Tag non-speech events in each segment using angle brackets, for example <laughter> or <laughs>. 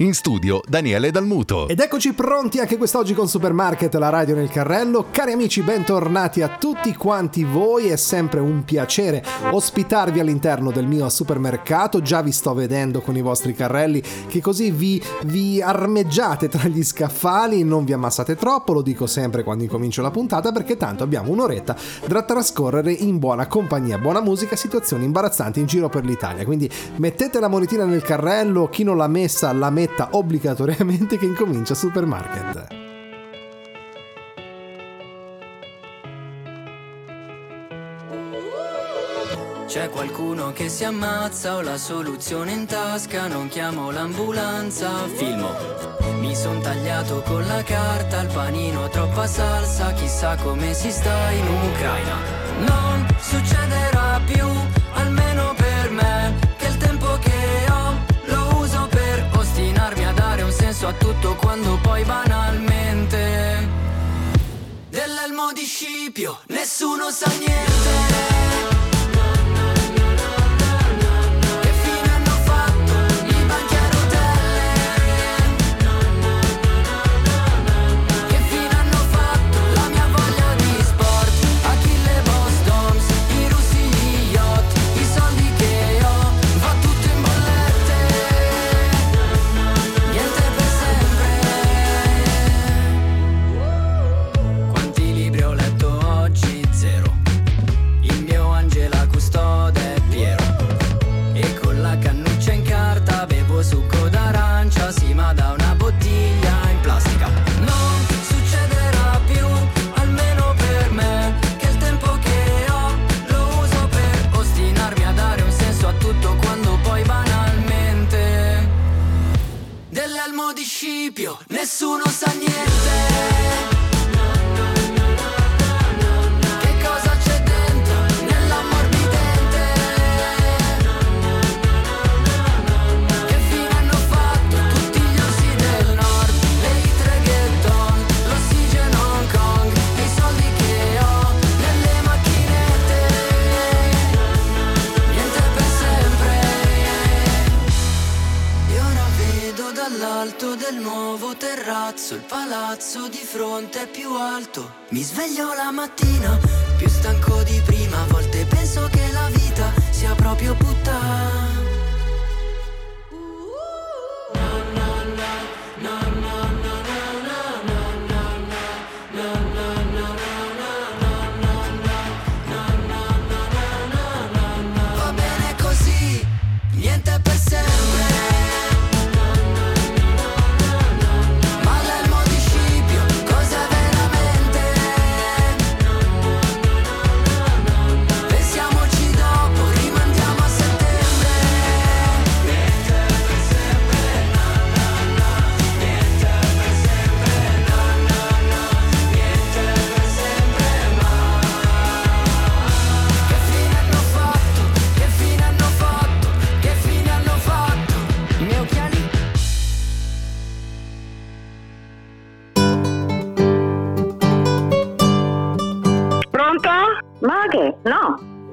In studio Daniele Dalmuto. Ed eccoci pronti anche quest'oggi con Supermarket, la radio nel carrello. Cari amici, bentornati a tutti quanti voi. È sempre un piacere ospitarvi all'interno del mio supermercato. Già vi sto vedendo con i vostri carrelli che così vi, vi armeggiate tra gli scaffali, non vi ammassate troppo, lo dico sempre quando incomincio la puntata perché tanto abbiamo un'oretta da trascorrere in buona compagnia, buona musica, situazioni imbarazzanti in giro per l'Italia. Quindi mettete la monetina nel carrello, chi non l'ha messa la metta obbligatoriamente che incomincia Supermarket. C'è qualcuno che si ammazza, ho la soluzione in tasca, non chiamo l'ambulanza, filmo. Mi son tagliato con la carta, il panino troppa salsa, chissà come si sta in Ucraina. Non succederà più, almeno senso a tutto quando poi banalmente dell'elmo di Scipio nessuno sa niente.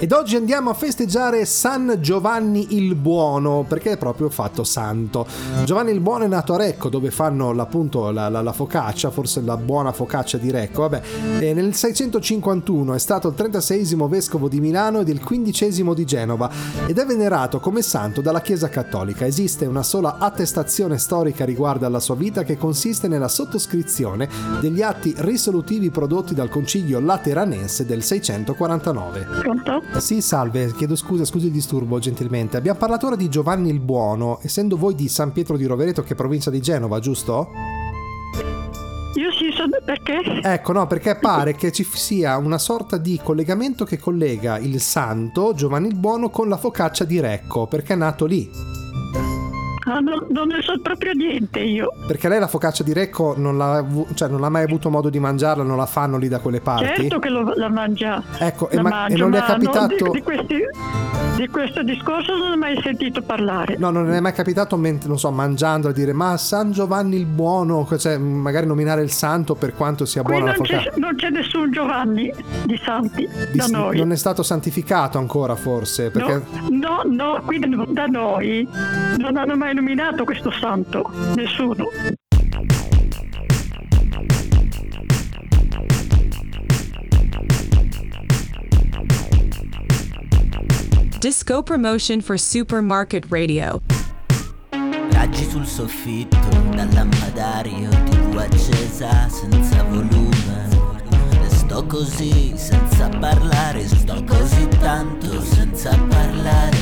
Ed oggi andiamo a festeggiare San Giovanni il Buono, perché è proprio fatto santo. Giovanni il Buono è nato a Recco, dove fanno appunto la, la- la focaccia, forse la buona focaccia di Recco. Vabbè, E nel 651 è stato il 36 vescovo di Milano ed il 15 di Genova ed è venerato come santo dalla Chiesa Cattolica. Esiste una sola attestazione storica riguardo alla sua vita che consiste nella sottoscrizione degli atti risolutivi prodotti dal Concilio Lateranense del 649. Pronto? Sì, salve, chiedo scusa, scusi il disturbo gentilmente. Abbiamo parlato ora di Giovanni il Buono, essendo voi di San Pietro di Rovereto, che è provincia di Genova, giusto? Io sì, so perché? Ecco, no, perché pare che ci sia una sorta di collegamento che collega il santo Giovanni il Buono con la focaccia di Recco, perché è nato lì. Ah, non, non ne so proprio niente io. Perché lei la focaccia di Recco non l'ha, cioè, non ha mai avuto modo di mangiarla, non la fanno lì da quelle parti. Certo che lo- la mangia. Ecco, e, la ma- e mangio, non le è ma capitato... di, di questi... Di questo discorso non ho mai sentito parlare. No, non è mai capitato, non so, mangiando a dire ma San Giovanni il buono, cioè magari nominare il santo per quanto sia Qui buona la focaccia. non c'è nessun Giovanni di santi Di- da noi. Non è stato santificato ancora forse, perché No, no, no, qui da noi non hanno mai nominato questo santo, nessuno. Disco promotion for Supermarket Radio. Raggi sul soffitto, dal lampadario, tv accesa senza volume. E sto così senza parlare, sto così tanto senza parlare.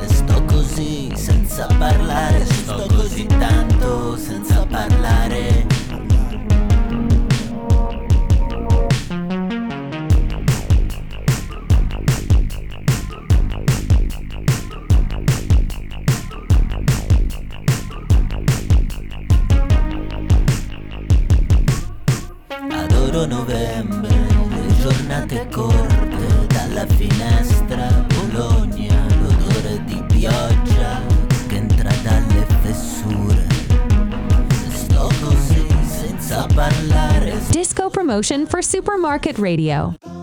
E sto così senza parlare, sto così tanto senza parlare. Adoro novembre, le giornate corte, dalla finestra Bologna, l'odore di pioggia che entra dalle fessure. Sto così senza parlare, Disco promotion for Supermarket Radio.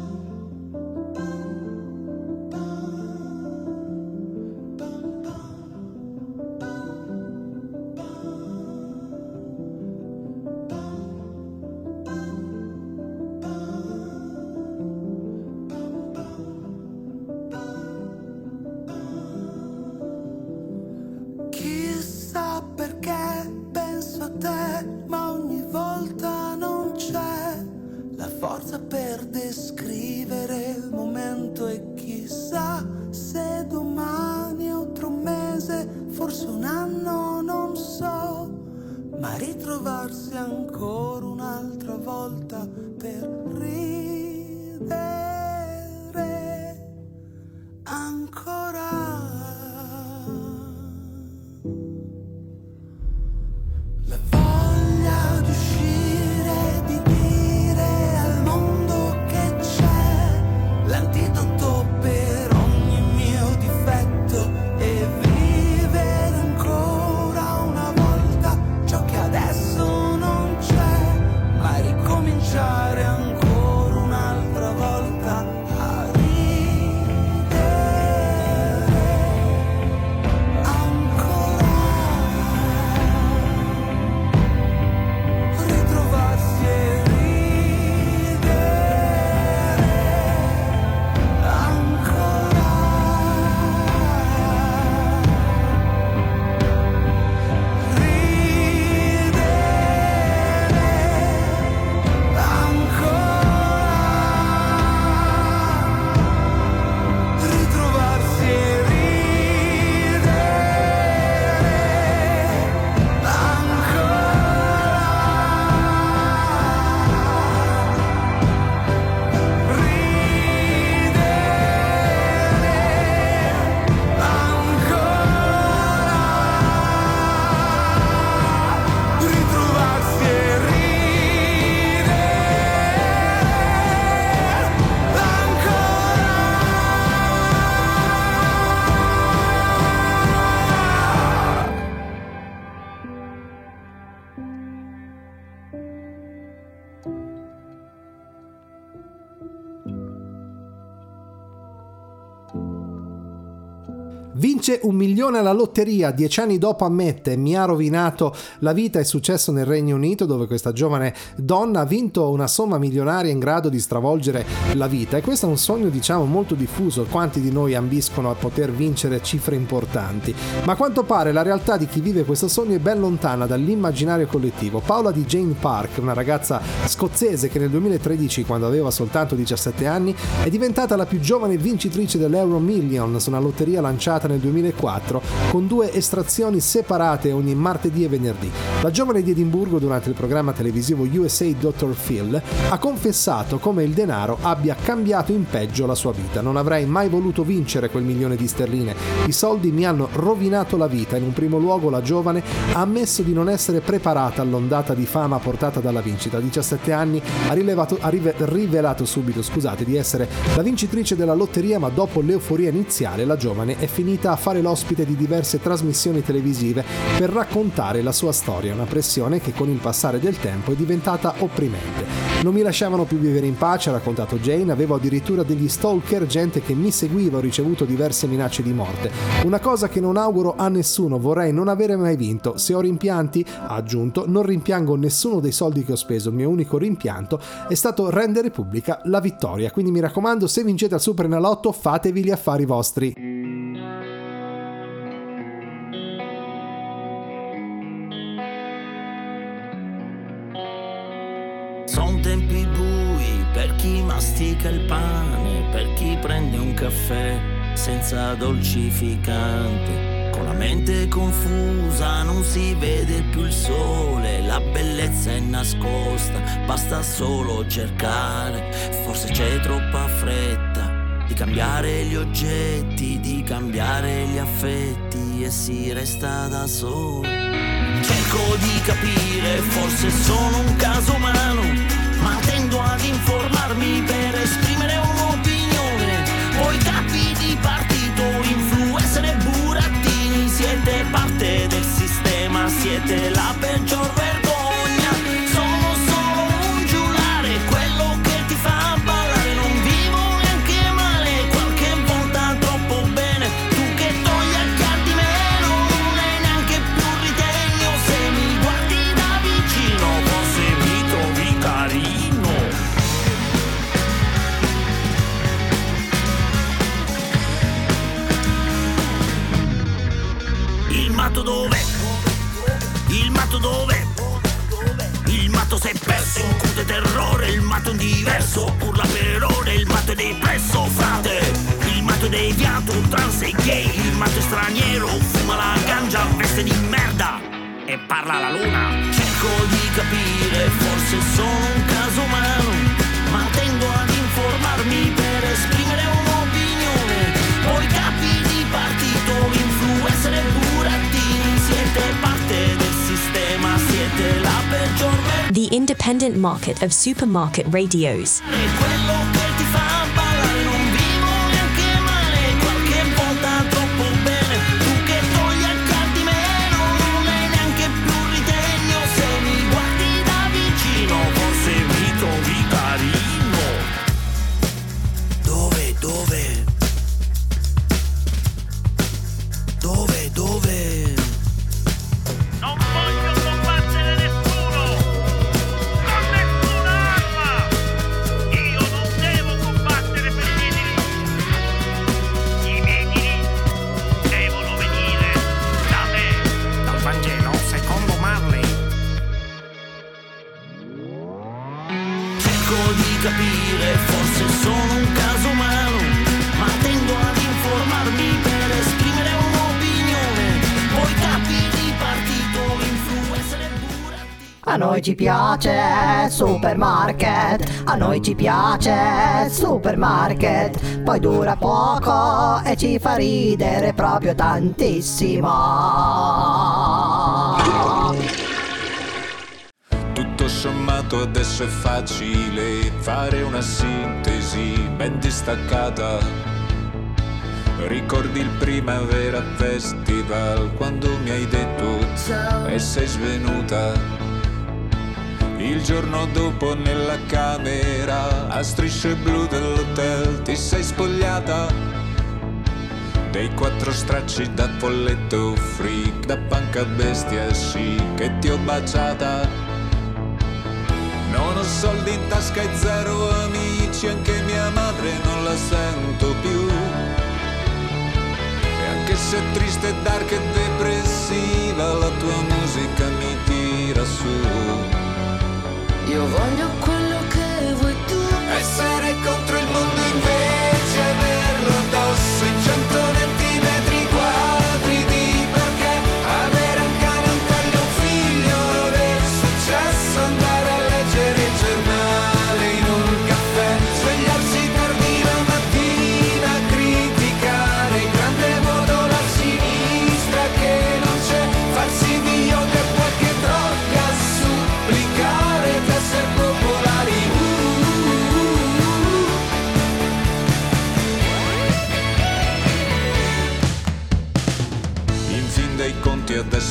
Un milione alla lotteria, dieci anni dopo ammette mi ha rovinato la vita e successo nel Regno Unito dove questa giovane donna ha vinto una somma milionaria in grado di stravolgere la vita e questo è un sogno diciamo molto diffuso, quanti di noi ambiscono a poter vincere cifre importanti, ma a quanto pare la realtà di chi vive questo sogno è ben lontana dall'immaginario collettivo. Paola di Jane Park, una ragazza scozzese che nel 2013 quando aveva soltanto 17 anni è diventata la più giovane vincitrice dell'Euro Millions, una lotteria lanciata nel nel 2004 con due estrazioni separate ogni martedì e venerdì. La giovane di Edimburgo durante il programma televisivo USA Dr. Phil ha confessato come il denaro abbia cambiato in peggio la sua vita. Non avrei mai voluto vincere quel milione di sterline. I soldi mi hanno rovinato la vita. In un primo luogo la giovane ha ammesso di non essere preparata all'ondata di fama portata dalla vincita. A 17 anni ha, rilevato, ha rive, rivelato subito scusate, di essere la vincitrice della lotteria, ma dopo l'euforia iniziale la giovane è finita a fare l'ospite di diverse trasmissioni televisive per raccontare la sua storia, una pressione che con il passare del tempo è diventata opprimente. Non mi lasciavano più vivere in pace, ha raccontato Jane, avevo addirittura degli stalker, gente che mi seguiva, ho ricevuto diverse minacce di morte. Una cosa che non auguro a nessuno, vorrei non avere mai vinto. Se ho rimpianti, ha aggiunto, non rimpiango nessuno dei soldi che ho speso, il mio unico rimpianto è stato rendere pubblica la vittoria. Quindi mi raccomando, se vincete al Super Nalotto, fatevi gli affari vostri. Sono tempi bui per chi mastica il pane, per chi prende un caffè senza dolcificanti. Con la mente confusa non si vede più il sole, la bellezza è nascosta, basta solo cercare. Forse c'è troppa fretta di cambiare gli oggetti, di cambiare gli affetti e si resta da soli. Cerco di capire, forse sono un caso umano, ma tendo ad informarmi per esprimere un'opinione. Voi capi di partito, influencer e burattini, siete parte del sistema, siete la peggior vergogna. Market of supermarket radios. A noi ci piace supermarket, a noi ci piace supermarket, poi dura poco e ci fa ridere proprio tantissimo. Tutto sommato adesso è facile fare una sintesi ben distaccata. Ricordi il Primavera Festival quando mi hai detto e sei svenuta. Il giorno dopo nella camera a strisce blu dell'hotel ti sei spogliata dei quattro stracci da folletto freak, da panca bestia sì che ti ho baciata. Non ho soldi in tasca e zero amici, anche mia madre non la sento più. E anche se è triste, dark e depressiva, la tua musica mi tira su. Io voglio quello che vuoi tu. Essere contro il mondo invece averlo addosso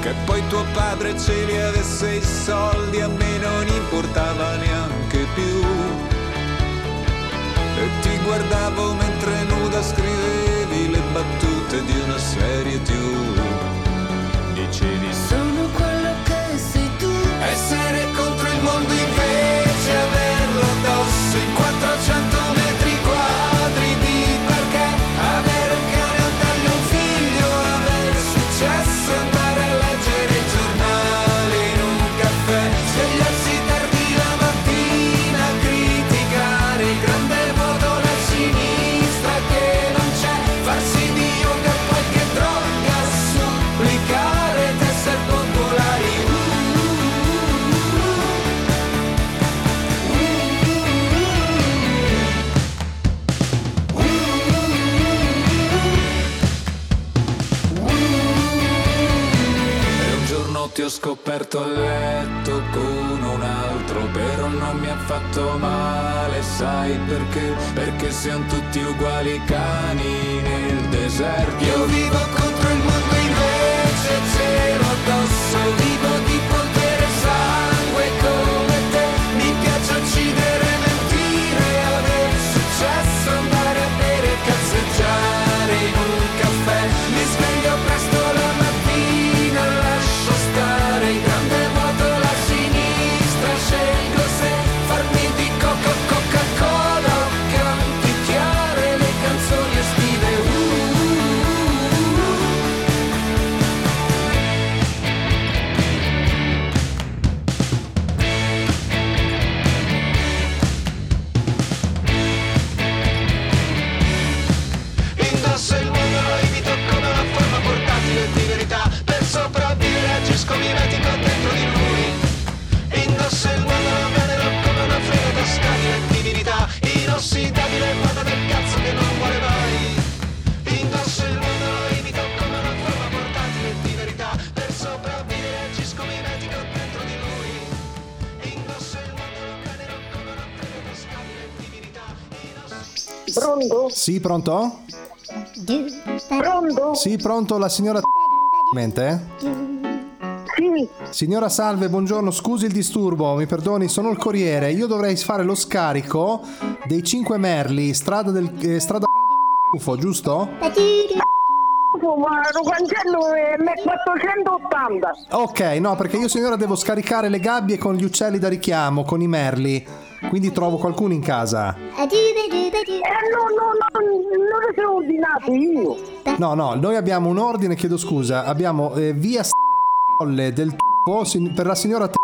Che poi tuo padre ce li avesse i soldi, a me non importava neanche più. E ti guardavo mentre nuda scrivevi le battute di una serie TV. Dicevi Sono quello che sei tu. Essere contro il mondo invece averlo addosso in 400 ti ho scoperto a letto con un altro, però non mi ha fatto male, sai perché? Perché siamo tutti uguali cani nel deserto. Io vivo contro il mondo invece cielo addosso Sì, pronto? Pronto? Sì, pronto la signora Mente? Sì. Signora Salve, buongiorno, scusi il disturbo, mi perdoni, sono il corriere. Io dovrei fare lo scarico dei 5 merli, strada del eh, strada UFO, giusto? Ma lo cancello è 480. Ok, no, perché io signora devo scaricare le gabbie con gli uccelli da richiamo, con i merli. Quindi trovo qualcuno in casa. Eh no, no, no, non le sono ordinato io. No, no, noi abbiamo un ordine, chiedo scusa, abbiamo eh, via Stolle del tuo per la signora T-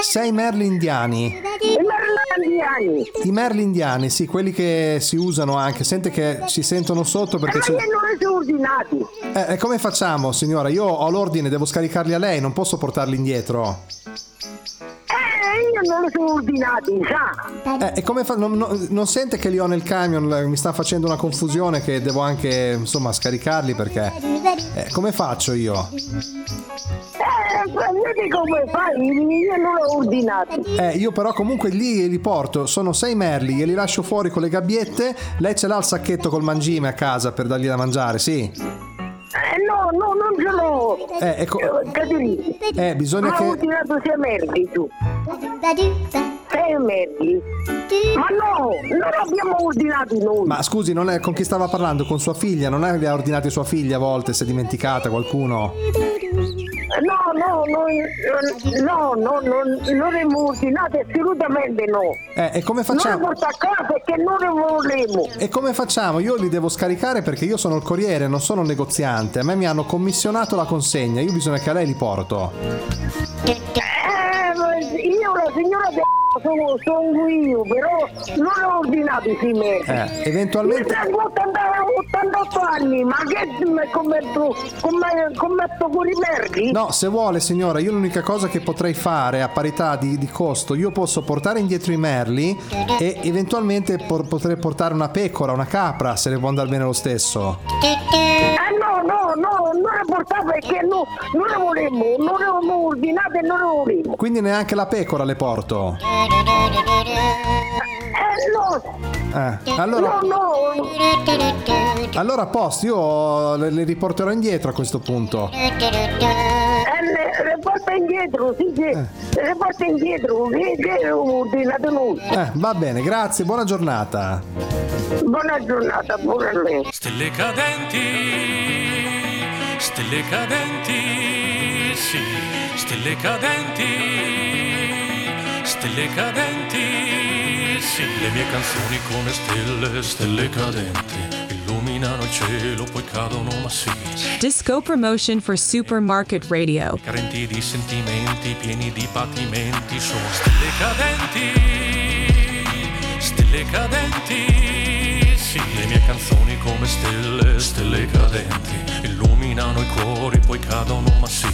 sei merli indiani. I merlandiani. I merli indiani, sì, quelli che si usano anche. Sente che ci sentono sotto perché Ma io non le sono ordinati. Eh, e come facciamo, signora? Io ho l'ordine, devo scaricarli a lei, non posso portarli indietro. Io non le sono ordinati, sa. Eh, e come fa... non, non- non sente che li ho nel camion? eh, Mi sta facendo una confusione che devo anche, insomma, scaricarli perché... Eh, come faccio io? Eh, vedi come fai, io non le ho ordinati. Eh, io però comunque lì li porto, sono sei merli, glieli lascio fuori con le gabbiette, lei ce l'ha il sacchetto col mangime a casa per dargli da mangiare, sì? Eh no, no, non ce l'ho. Eh, ecco- Caterina. Eh, bisogna Ma che- ho ordinato sei merdi tu. Sei merdi. Ma no, non abbiamo ordinati noi. Ma scusi, non è con chi stava parlando? Con sua figlia? Non è che ha ordinati sua figlia a volte, si è dimenticata qualcuno? No, no, no, no, no, non, non abbiamo ordinato assolutamente no. Eh, e come facciamo? porto a casa perché non volevo. E come facciamo? Io li devo scaricare perché io sono il corriere, non sono un negoziante. A me mi hanno commissionato la consegna, io bisogna che a lei li porto. Eh, io la signora De sono, sono io, però non ho ordinato i merli. Eh, eventualmente... Io tengo 80 88 anni, ma che mi commetto, commetto con i merli? No, se vuole signora, io l'unica cosa che potrei fare a parità di, di costo, io posso portare indietro i merli e eventualmente por- potrei portare una pecora, una capra, se le può andare bene lo stesso. Eh no, no, no, non le portavo perché no, non le volevo, non le avevo ordinate e non le volevo. Quindi neanche la pecora le porto. Eh Eh, allora, no, no. allora a posto, io le, le riporterò indietro a questo punto. Eh, le, le porta indietro, sì, sì, le porta indietro, che, che noi. Eh, va bene, grazie, buona giornata. Buona giornata, pure a lei. Stelle cadenti, stelle cadenti, sì, stelle cadenti, stelle cadenti, sì, le mie canzoni come stelle, stelle cadenti, Disco promotion for Supermarket Radio. carenti di sentimenti, pieni di patimenti, sono stelle cadenti, stelle cadenti, sì, le mie canzoni come stelle, stelle cadenti, illuminano i cuori, poi cadono, ma sì,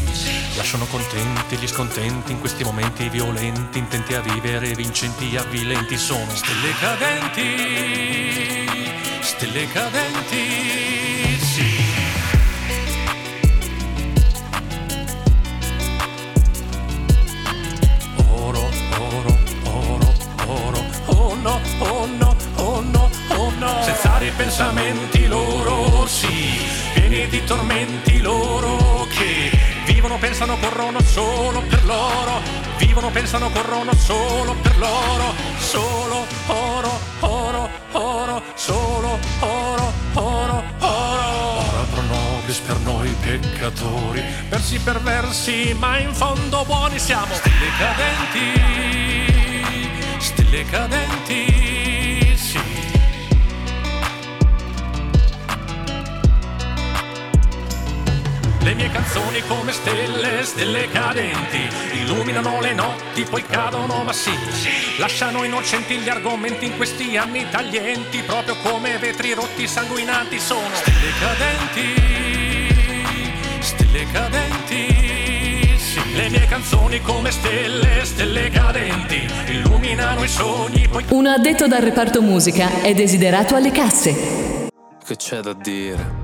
lasciano contenti gli scontenti in questi momenti violenti, intenti a vivere, vincenti, avvilenti, sono stelle cadenti, stelle cadenti, sì. oro, oro, oro, oro, oh no, oh no, oh no, oh no. Senza ripensamenti loro, sì, pieni di tormenti loro che vivono, pensano, corrono solo per loro, vivono, pensano, corrono solo per loro, solo oro, oro, oro, solo oro, oro, oro. Ora pro nobis per noi peccatori, versi perversi, ma in fondo buoni siamo. Stelle cadenti, stelle cadenti, Le mie canzoni come stelle, stelle cadenti, illuminano le notti, poi cadono, ma sì, lasciano innocenti gli argomenti in questi anni taglienti, proprio come vetri rotti sanguinanti sono. Stelle cadenti, stelle cadenti, sì. Le mie canzoni come stelle, stelle cadenti, illuminano i sogni, poi Un addetto dal reparto musica è desiderato alle casse. Che c'è da dire?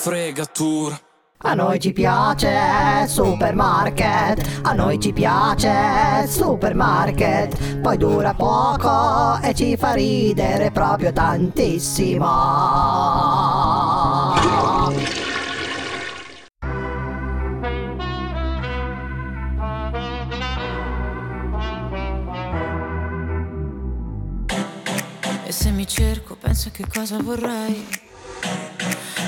Fregatura. A noi ci piace supermarket, a noi ci piace supermarket, poi dura poco e ci fa ridere proprio tantissimo. E se mi cerco, penso che cosa vorrei.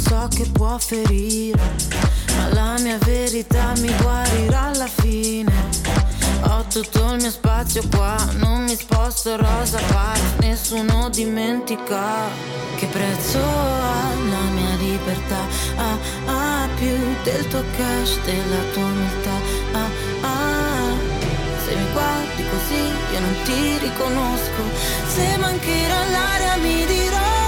So che può ferire. Ma la mia verità mi guarirà alla fine. Ho tutto il mio spazio qua, non mi sposto rosa pazza, nessuno dimentica che prezzo ha la mia libertà. Ah, ah, più del tuo cash, della tua umiltà. Ah, ah, se mi guardi così io non ti riconosco. Se mancherà l'aria mi dirò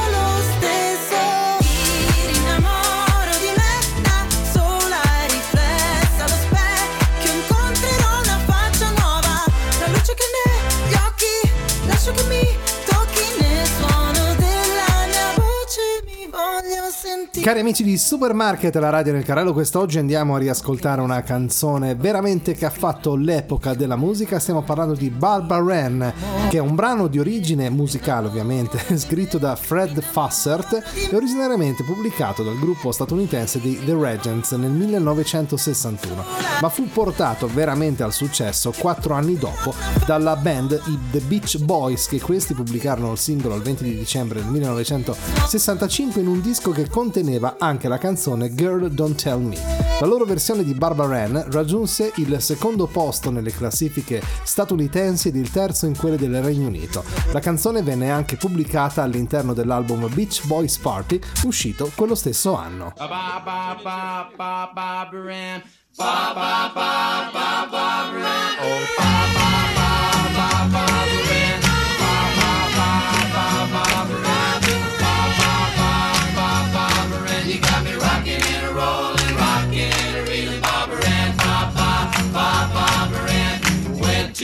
Cari amici di Supermarket, la radio nel carrello, quest'oggi andiamo a riascoltare una canzone veramente che ha fatto l'epoca della musica. Stiamo parlando di Barbara Wren, che è un brano di origine musicale ovviamente, <laughs> scritto da Fred Fassert e originariamente pubblicato dal gruppo statunitense di The Regents nel 1961, ma fu portato veramente al successo quattro anni dopo dalla band i The Beach Boys, che questi pubblicarono il singolo il 20 di dicembre del 1965 in un disco che conteneva anche la canzone Girl Don't Tell Me. La loro versione di Barbara Wren raggiunse il secondo posto nelle classifiche statunitensi ed il terzo in quelle del Regno Unito. La canzone venne anche pubblicata all'interno dell'album Beach Boys Party, uscito quello stesso anno. Ba ba ba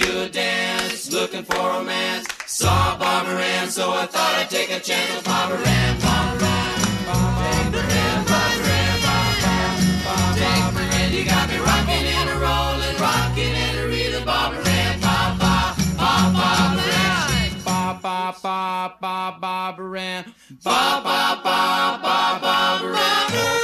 to a dance looking for romance. Saw Barbara Ann, so I thought I'd take a chance with Barbara Ann, Barbara Ann, Barbara Ann, Barbara Ann, Barbara Ann. You got me rocking and a rolling, rocking and a reeling, Barbara Ann, ba ba ba Barbara Ann, ba ba ba ba Barbara Ann, ba ba ba ba Barbara Ann, ba ba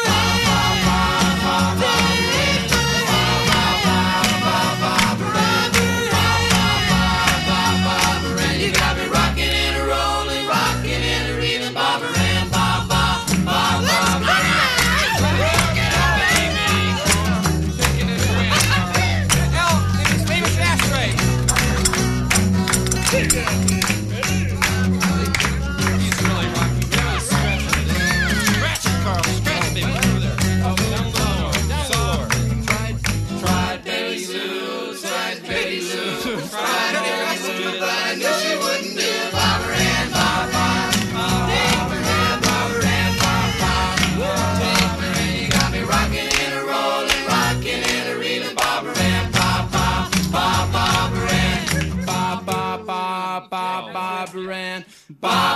Ba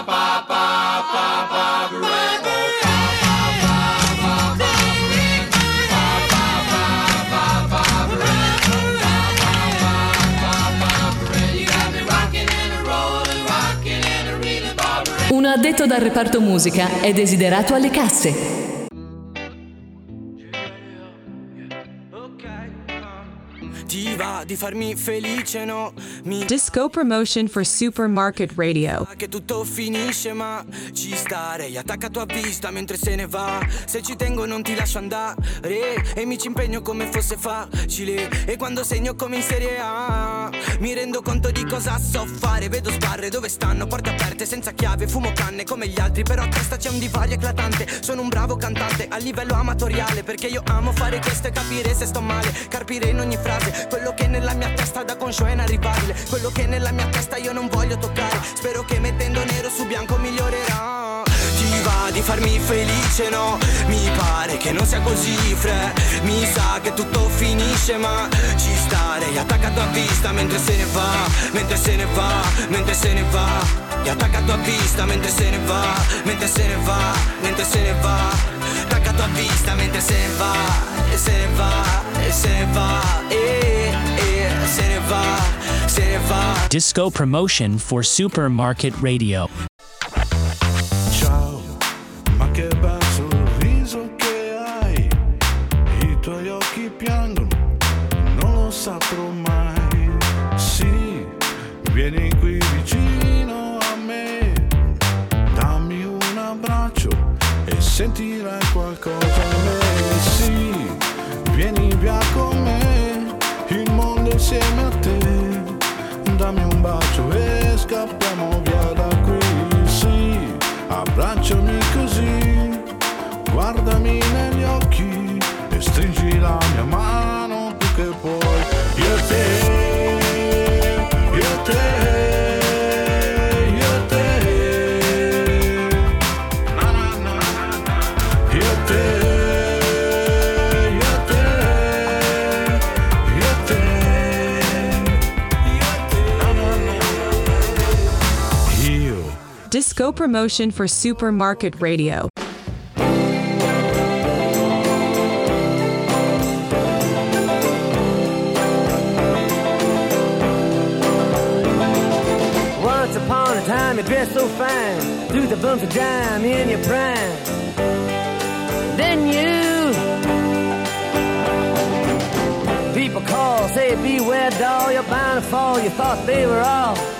Un addetto dal reparto musica è desiderato alle casse. Di farmi felice, no? Mi Disco promotion for Supermarket Radio. che tutto finisce ma ci starei. Attaccato a vista mentre se ne va. Se ci tengo non ti lascio andare. E mi ci impegno come fosse facile. E quando segno come in serie A mi rendo conto di cosa so fare. Vedo sbarre dove stanno porte aperte senza chiave fumo canne come gli altri. Però a testa c'è un divario eclatante. Sono un bravo cantante a livello amatoriale perché io amo fare questo e capire se sto male. Carpire in ogni frase quello che nella mia testa da conscio è inarrivabile quello che nella mia testa io non voglio toccare. Spero che mettendo nero su bianco migliorerà. Ti va di farmi felice? No. Mi pare che non sia così fre. Mi sa che tutto finisce ma ci starei. Attaccato a vista mentre se ne va mentre se ne va mentre se ne va. E attaccato a vista mentre se ne va mentre se ne va mentre se ne va. Attaccato a vista mentre se ne va se va se va e, e se va se va Disco promotion for Supermarket Radio. Disco promotion for Supermarket Radio. Once upon a time you dressed so fine, threw the bumps of dime in your prime. Then you, people call, say beware doll, you're bound to fall. You thought they were all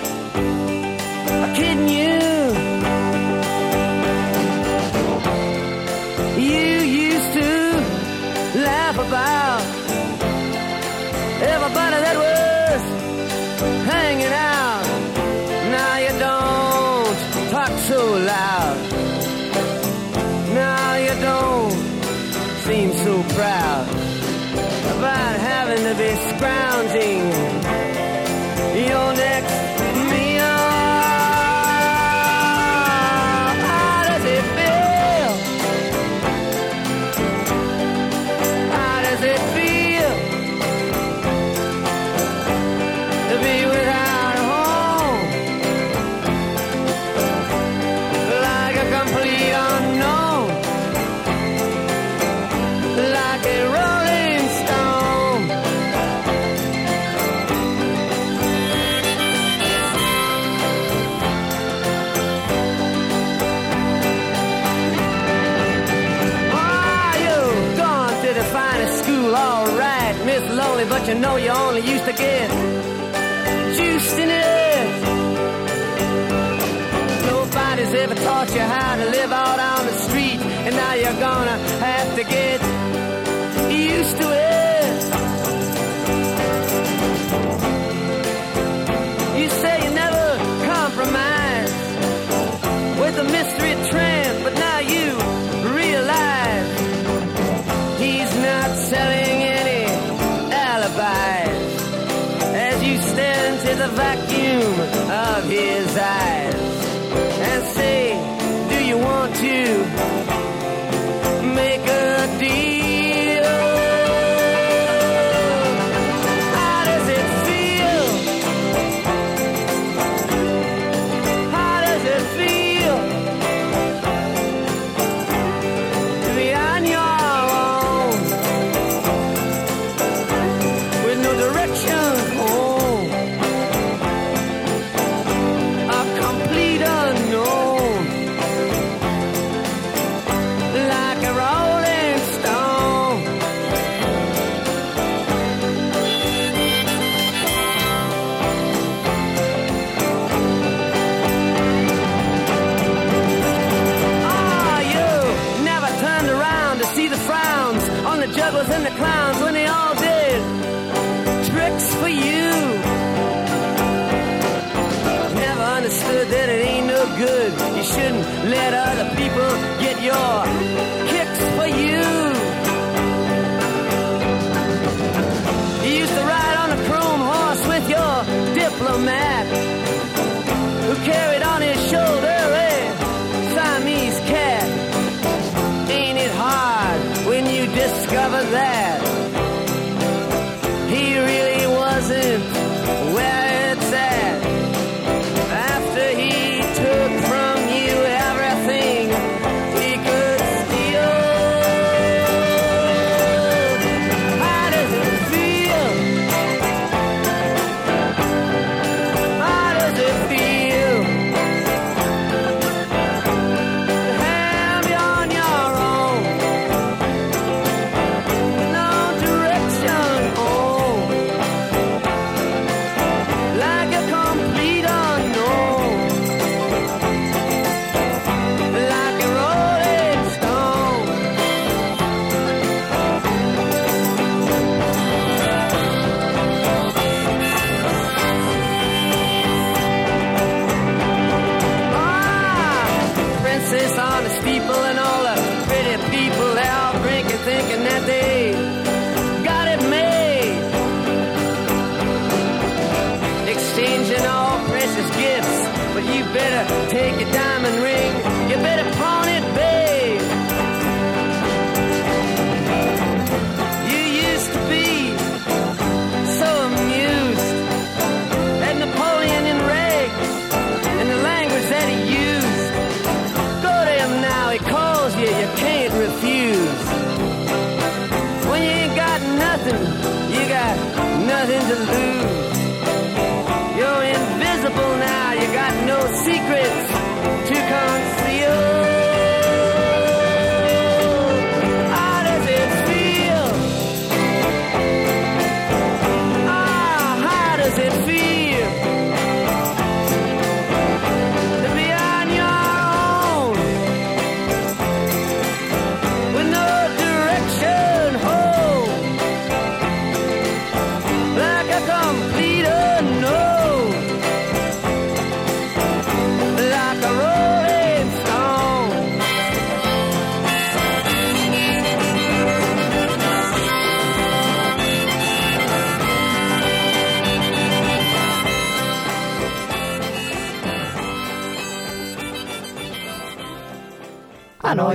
yo.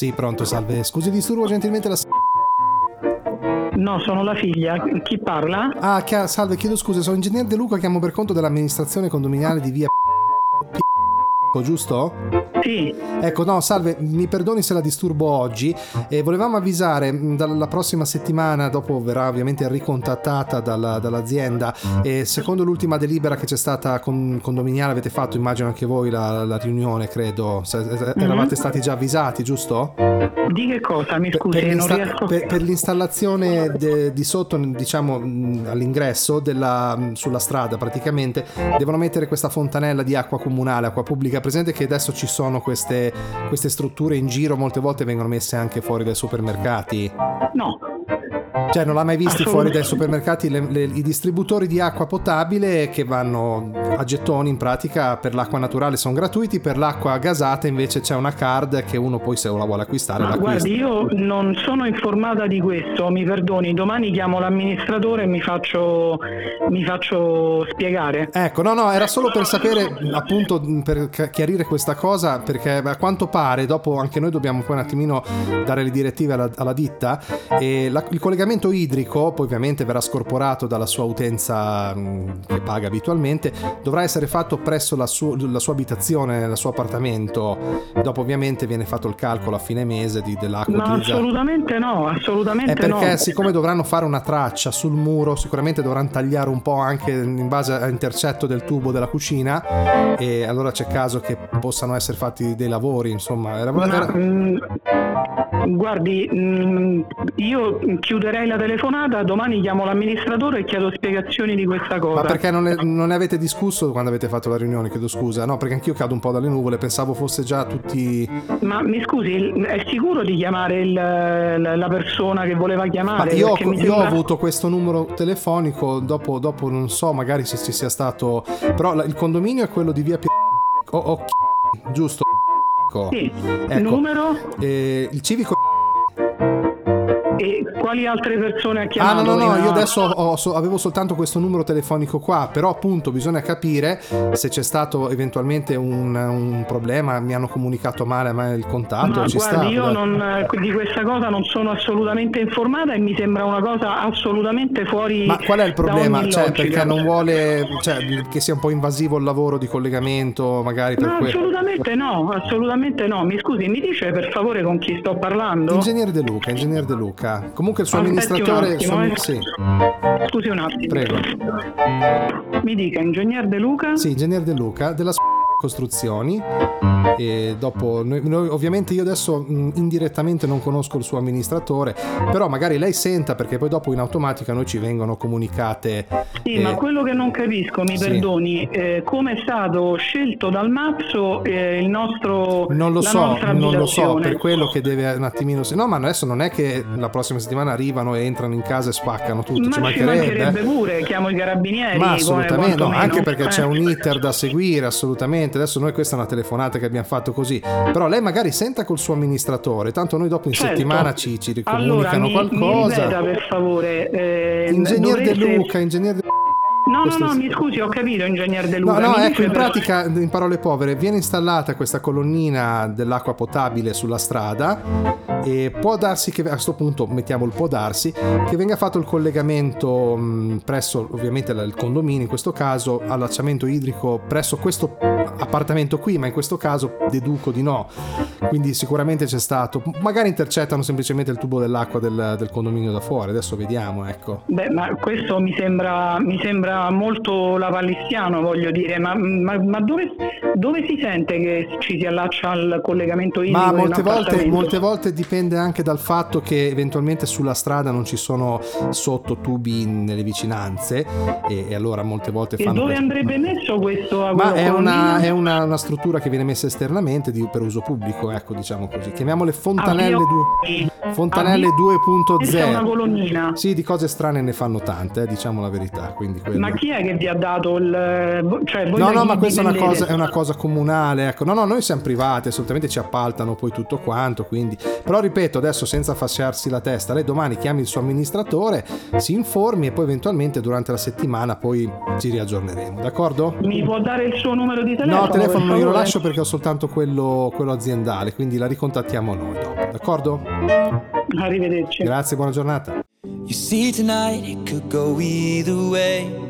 Sì, pronto, salve. Scusi, disturbo gentilmente la... No, sono la figlia. Chi parla? Ah, salve, chiedo scusa, sono ingegnere De Luca, chiamo per conto dell'amministrazione condominiale di via giusto? Sì. Ecco, no, salve, mi perdoni se la disturbo oggi. Eh, volevamo avvisare, dalla prossima settimana, dopo verrà ovviamente ricontattata dalla- dall'azienda, e secondo l'ultima delibera che c'è stata con, condominiale, avete fatto, immagino anche voi, la, la riunione, credo. Se- eh, Eravate stati già avvisati, giusto? Di che cosa? Mi scusi, per, non l'insta- riesco per- per l'installazione de- di sotto, diciamo all'ingresso della- sulla strada, praticamente devono mettere questa fontanella di acqua comunale, acqua pubblica. Presente che adesso ci sono queste, queste strutture in giro, molte volte vengono messe anche fuori dai supermercati. No. Cioè, non l'ha mai Assolut- fuori dai supermercati le- le- i distributori di acqua potabile che vanno a gettoni in pratica per l'acqua naturale sono gratuiti, per l'acqua gasata invece c'è una card che uno poi se la vuole acquistare Ma l'acquista. guardi, io non sono informata di questo, mi perdoni, domani chiamo l'amministratore e mi faccio, mi faccio spiegare. Ecco, no, no, era solo per sapere, appunto, per chiarire questa cosa, perché a quanto pare, dopo anche noi dobbiamo poi un attimino dare le direttive alla, alla ditta, e la- il collegamento idrico, poi ovviamente verrà scorporato dalla sua utenza mh, che paga abitualmente, dovrà essere fatto presso la, suo- la sua abitazione, il suo appartamento, dopo ovviamente viene fatto il calcolo a fine mese di- dell'acqua Ma utilizzata. assolutamente no, assolutamente È perché no. siccome dovranno fare una traccia sul muro, sicuramente dovranno tagliare un po' anche in base all'intercetto del tubo della cucina e allora c'è caso che possano essere fatti dei lavori, insomma. Era, era- mm, guardi, mm, io chiuderei la telefonata, domani chiamo l'amministratore e chiedo spiegazioni di questa cosa. Ma perché non ne, non ne avete discusso quando avete fatto la riunione? Chiedo scusa. No, perché anch'io cado un po' dalle nuvole, pensavo fosse già tutti... Ma mi scusi, è sicuro di chiamare il- la persona che voleva Ma chiamare? io, ho- mi io ho sembra- avuto questo numero telefonico, dopo, dopo non so, magari se ci sia stato... Però il condominio è quello di via Pier... o- o- giusto? Sì. Ecco. Numero? Eh, il civico... Quali altre persone ha Ah chiamato? no no no, prima? io adesso ho- so- avevo soltanto questo numero telefonico qua, però appunto bisogna capire se c'è stato eventualmente un, un problema, mi hanno comunicato male a me il contatto, Ma ci guardi, sta. io non, di questa cosa non sono assolutamente informata e mi sembra una cosa assolutamente fuori Ma qual è il problema? Cioè, perché non vuole cioè, che sia un po' invasivo il lavoro di collegamento, magari per No, quello. assolutamente no, assolutamente no. Mi scusi, mi dice per favore con chi sto parlando? Ingegnere De Luca, Ingegnere De Luca. Comunque il suo Aspetti un amministratore attimo, suo- eh. sì, Scusi un attimo. prego. Mi dica, ingegner De Luca? Sì, Ingegnere De Luca della costruzioni e dopo noi, noi- ovviamente io adesso mh, indirettamente non conosco il suo amministratore però magari lei senta perché poi dopo in automatica noi ci vengono comunicate Sì, eh, ma quello che non capisco, mi sì. perdoni, eh, come è stato scelto dal Mazzo eh, il nostro non lo so, non lo so, per quello che deve un attimino. No, ma adesso non è che la prossima settimana arrivano e entrano in casa e spaccano tutto, Ma ci ci mancherebbe. mancherebbe eh. pure, chiamo i carabinieri. Ma assolutamente, no, anche perché c'è Eh. un iter da seguire, assolutamente. Adesso noi questa è una telefonata che abbiamo fatto così. Però lei magari senta col suo amministratore, tanto noi dopo in Certo. settimana ci, ci Allora, ricomunicano mi, qualcosa. mi ripeta per favore. eh, Ingegner De dovreste- Luca, ingegner De No, no, questo- no, mi scusi, ho capito, ingegner De No, Luca. no, mi ecco, in pratica, in parole povere, viene installata questa colonnina dell'acqua potabile sulla strada e può darsi che a questo punto, mettiamo il può darsi, che venga fatto il collegamento mh, presso ovviamente il condominio, in questo caso allacciamento idrico presso questo appartamento qui, ma in questo caso deduco di no. Quindi sicuramente c'è stato, magari intercettano semplicemente il tubo dell'acqua del, del condominio da fuori, adesso vediamo, ecco. Beh, ma questo mi sembra, mi sembra molto lapallistiano, voglio dire, ma, ma- ma dove, dove si sente che ci si allaccia al collegamento idrico? Ma molte volte, molte volte dipende anche dal fatto che eventualmente sulla strada non ci sono sotto tubi nelle vicinanze e, e allora molte volte E fanno dove questo. andrebbe messo questo Ma è una, è una- una struttura che viene messa esternamente di- per uso pubblico, ecco diciamo così. Chiamiamole fontanelle, Ah, due- fontanelle Ah, Questa è una 2.0. colonnina. Sì, di cose strane ne fanno tante, eh, diciamo la verità. Quindi quello- Ma chi è che vi ha dato il... Cioè, voi No, no, ma questa è una, cosa, è una cosa comunale. Ecco. No, no, noi siamo privati, assolutamente ci appaltano poi tutto quanto. Quindi... Però ripeto, adesso senza fasciarsi la testa, lei domani chiami il suo amministratore, si informi e poi eventualmente durante la settimana poi ci riaggiorneremo, d'accordo? Mi può dare il suo numero di telefono. No, telefono per non glielo lascio perché ho soltanto quello, quello aziendale, quindi la ricontattiamo noi dopo, d'accordo? Arrivederci. Grazie, buona giornata. You see, tonight it could go either way.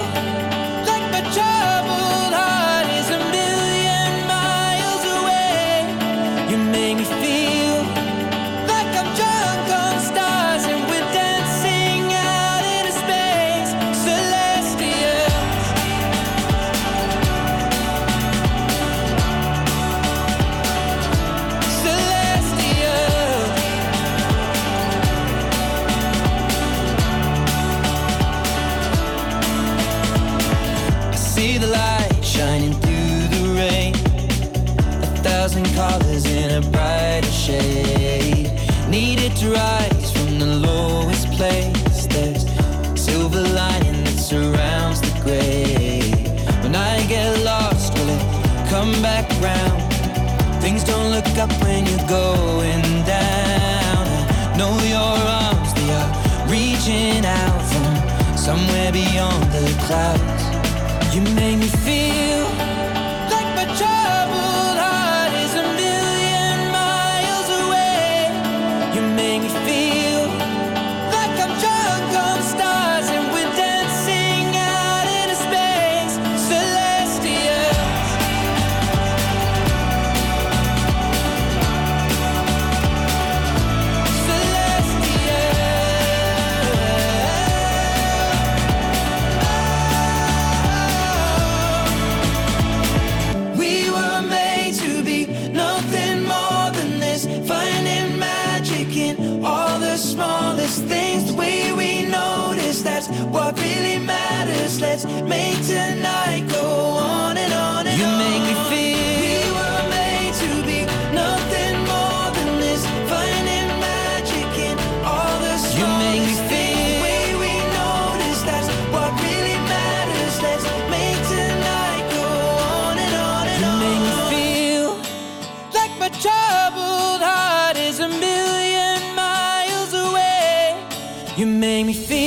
You make me feel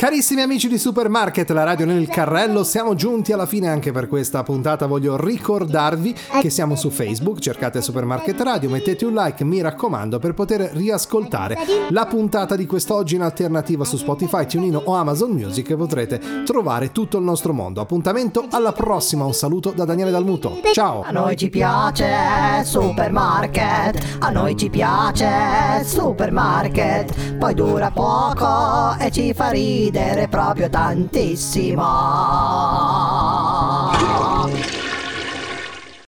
Carissimi amici di Supermarket, la radio nel carrello, siamo giunti alla fine anche per questa puntata. Voglio ricordarvi che siamo su Facebook, cercate Supermarket Radio, mettete un like, mi raccomando, per poter riascoltare la puntata di quest'oggi in alternativa su Spotify, TuneIn o Amazon Music potrete trovare tutto il nostro mondo. Appuntamento alla prossima, un saluto da Daniele Dalmuto. Ciao! A noi ci piace supermarket, a noi ci piace supermarket, poi dura poco e ci fa ridere proprio tantissimo.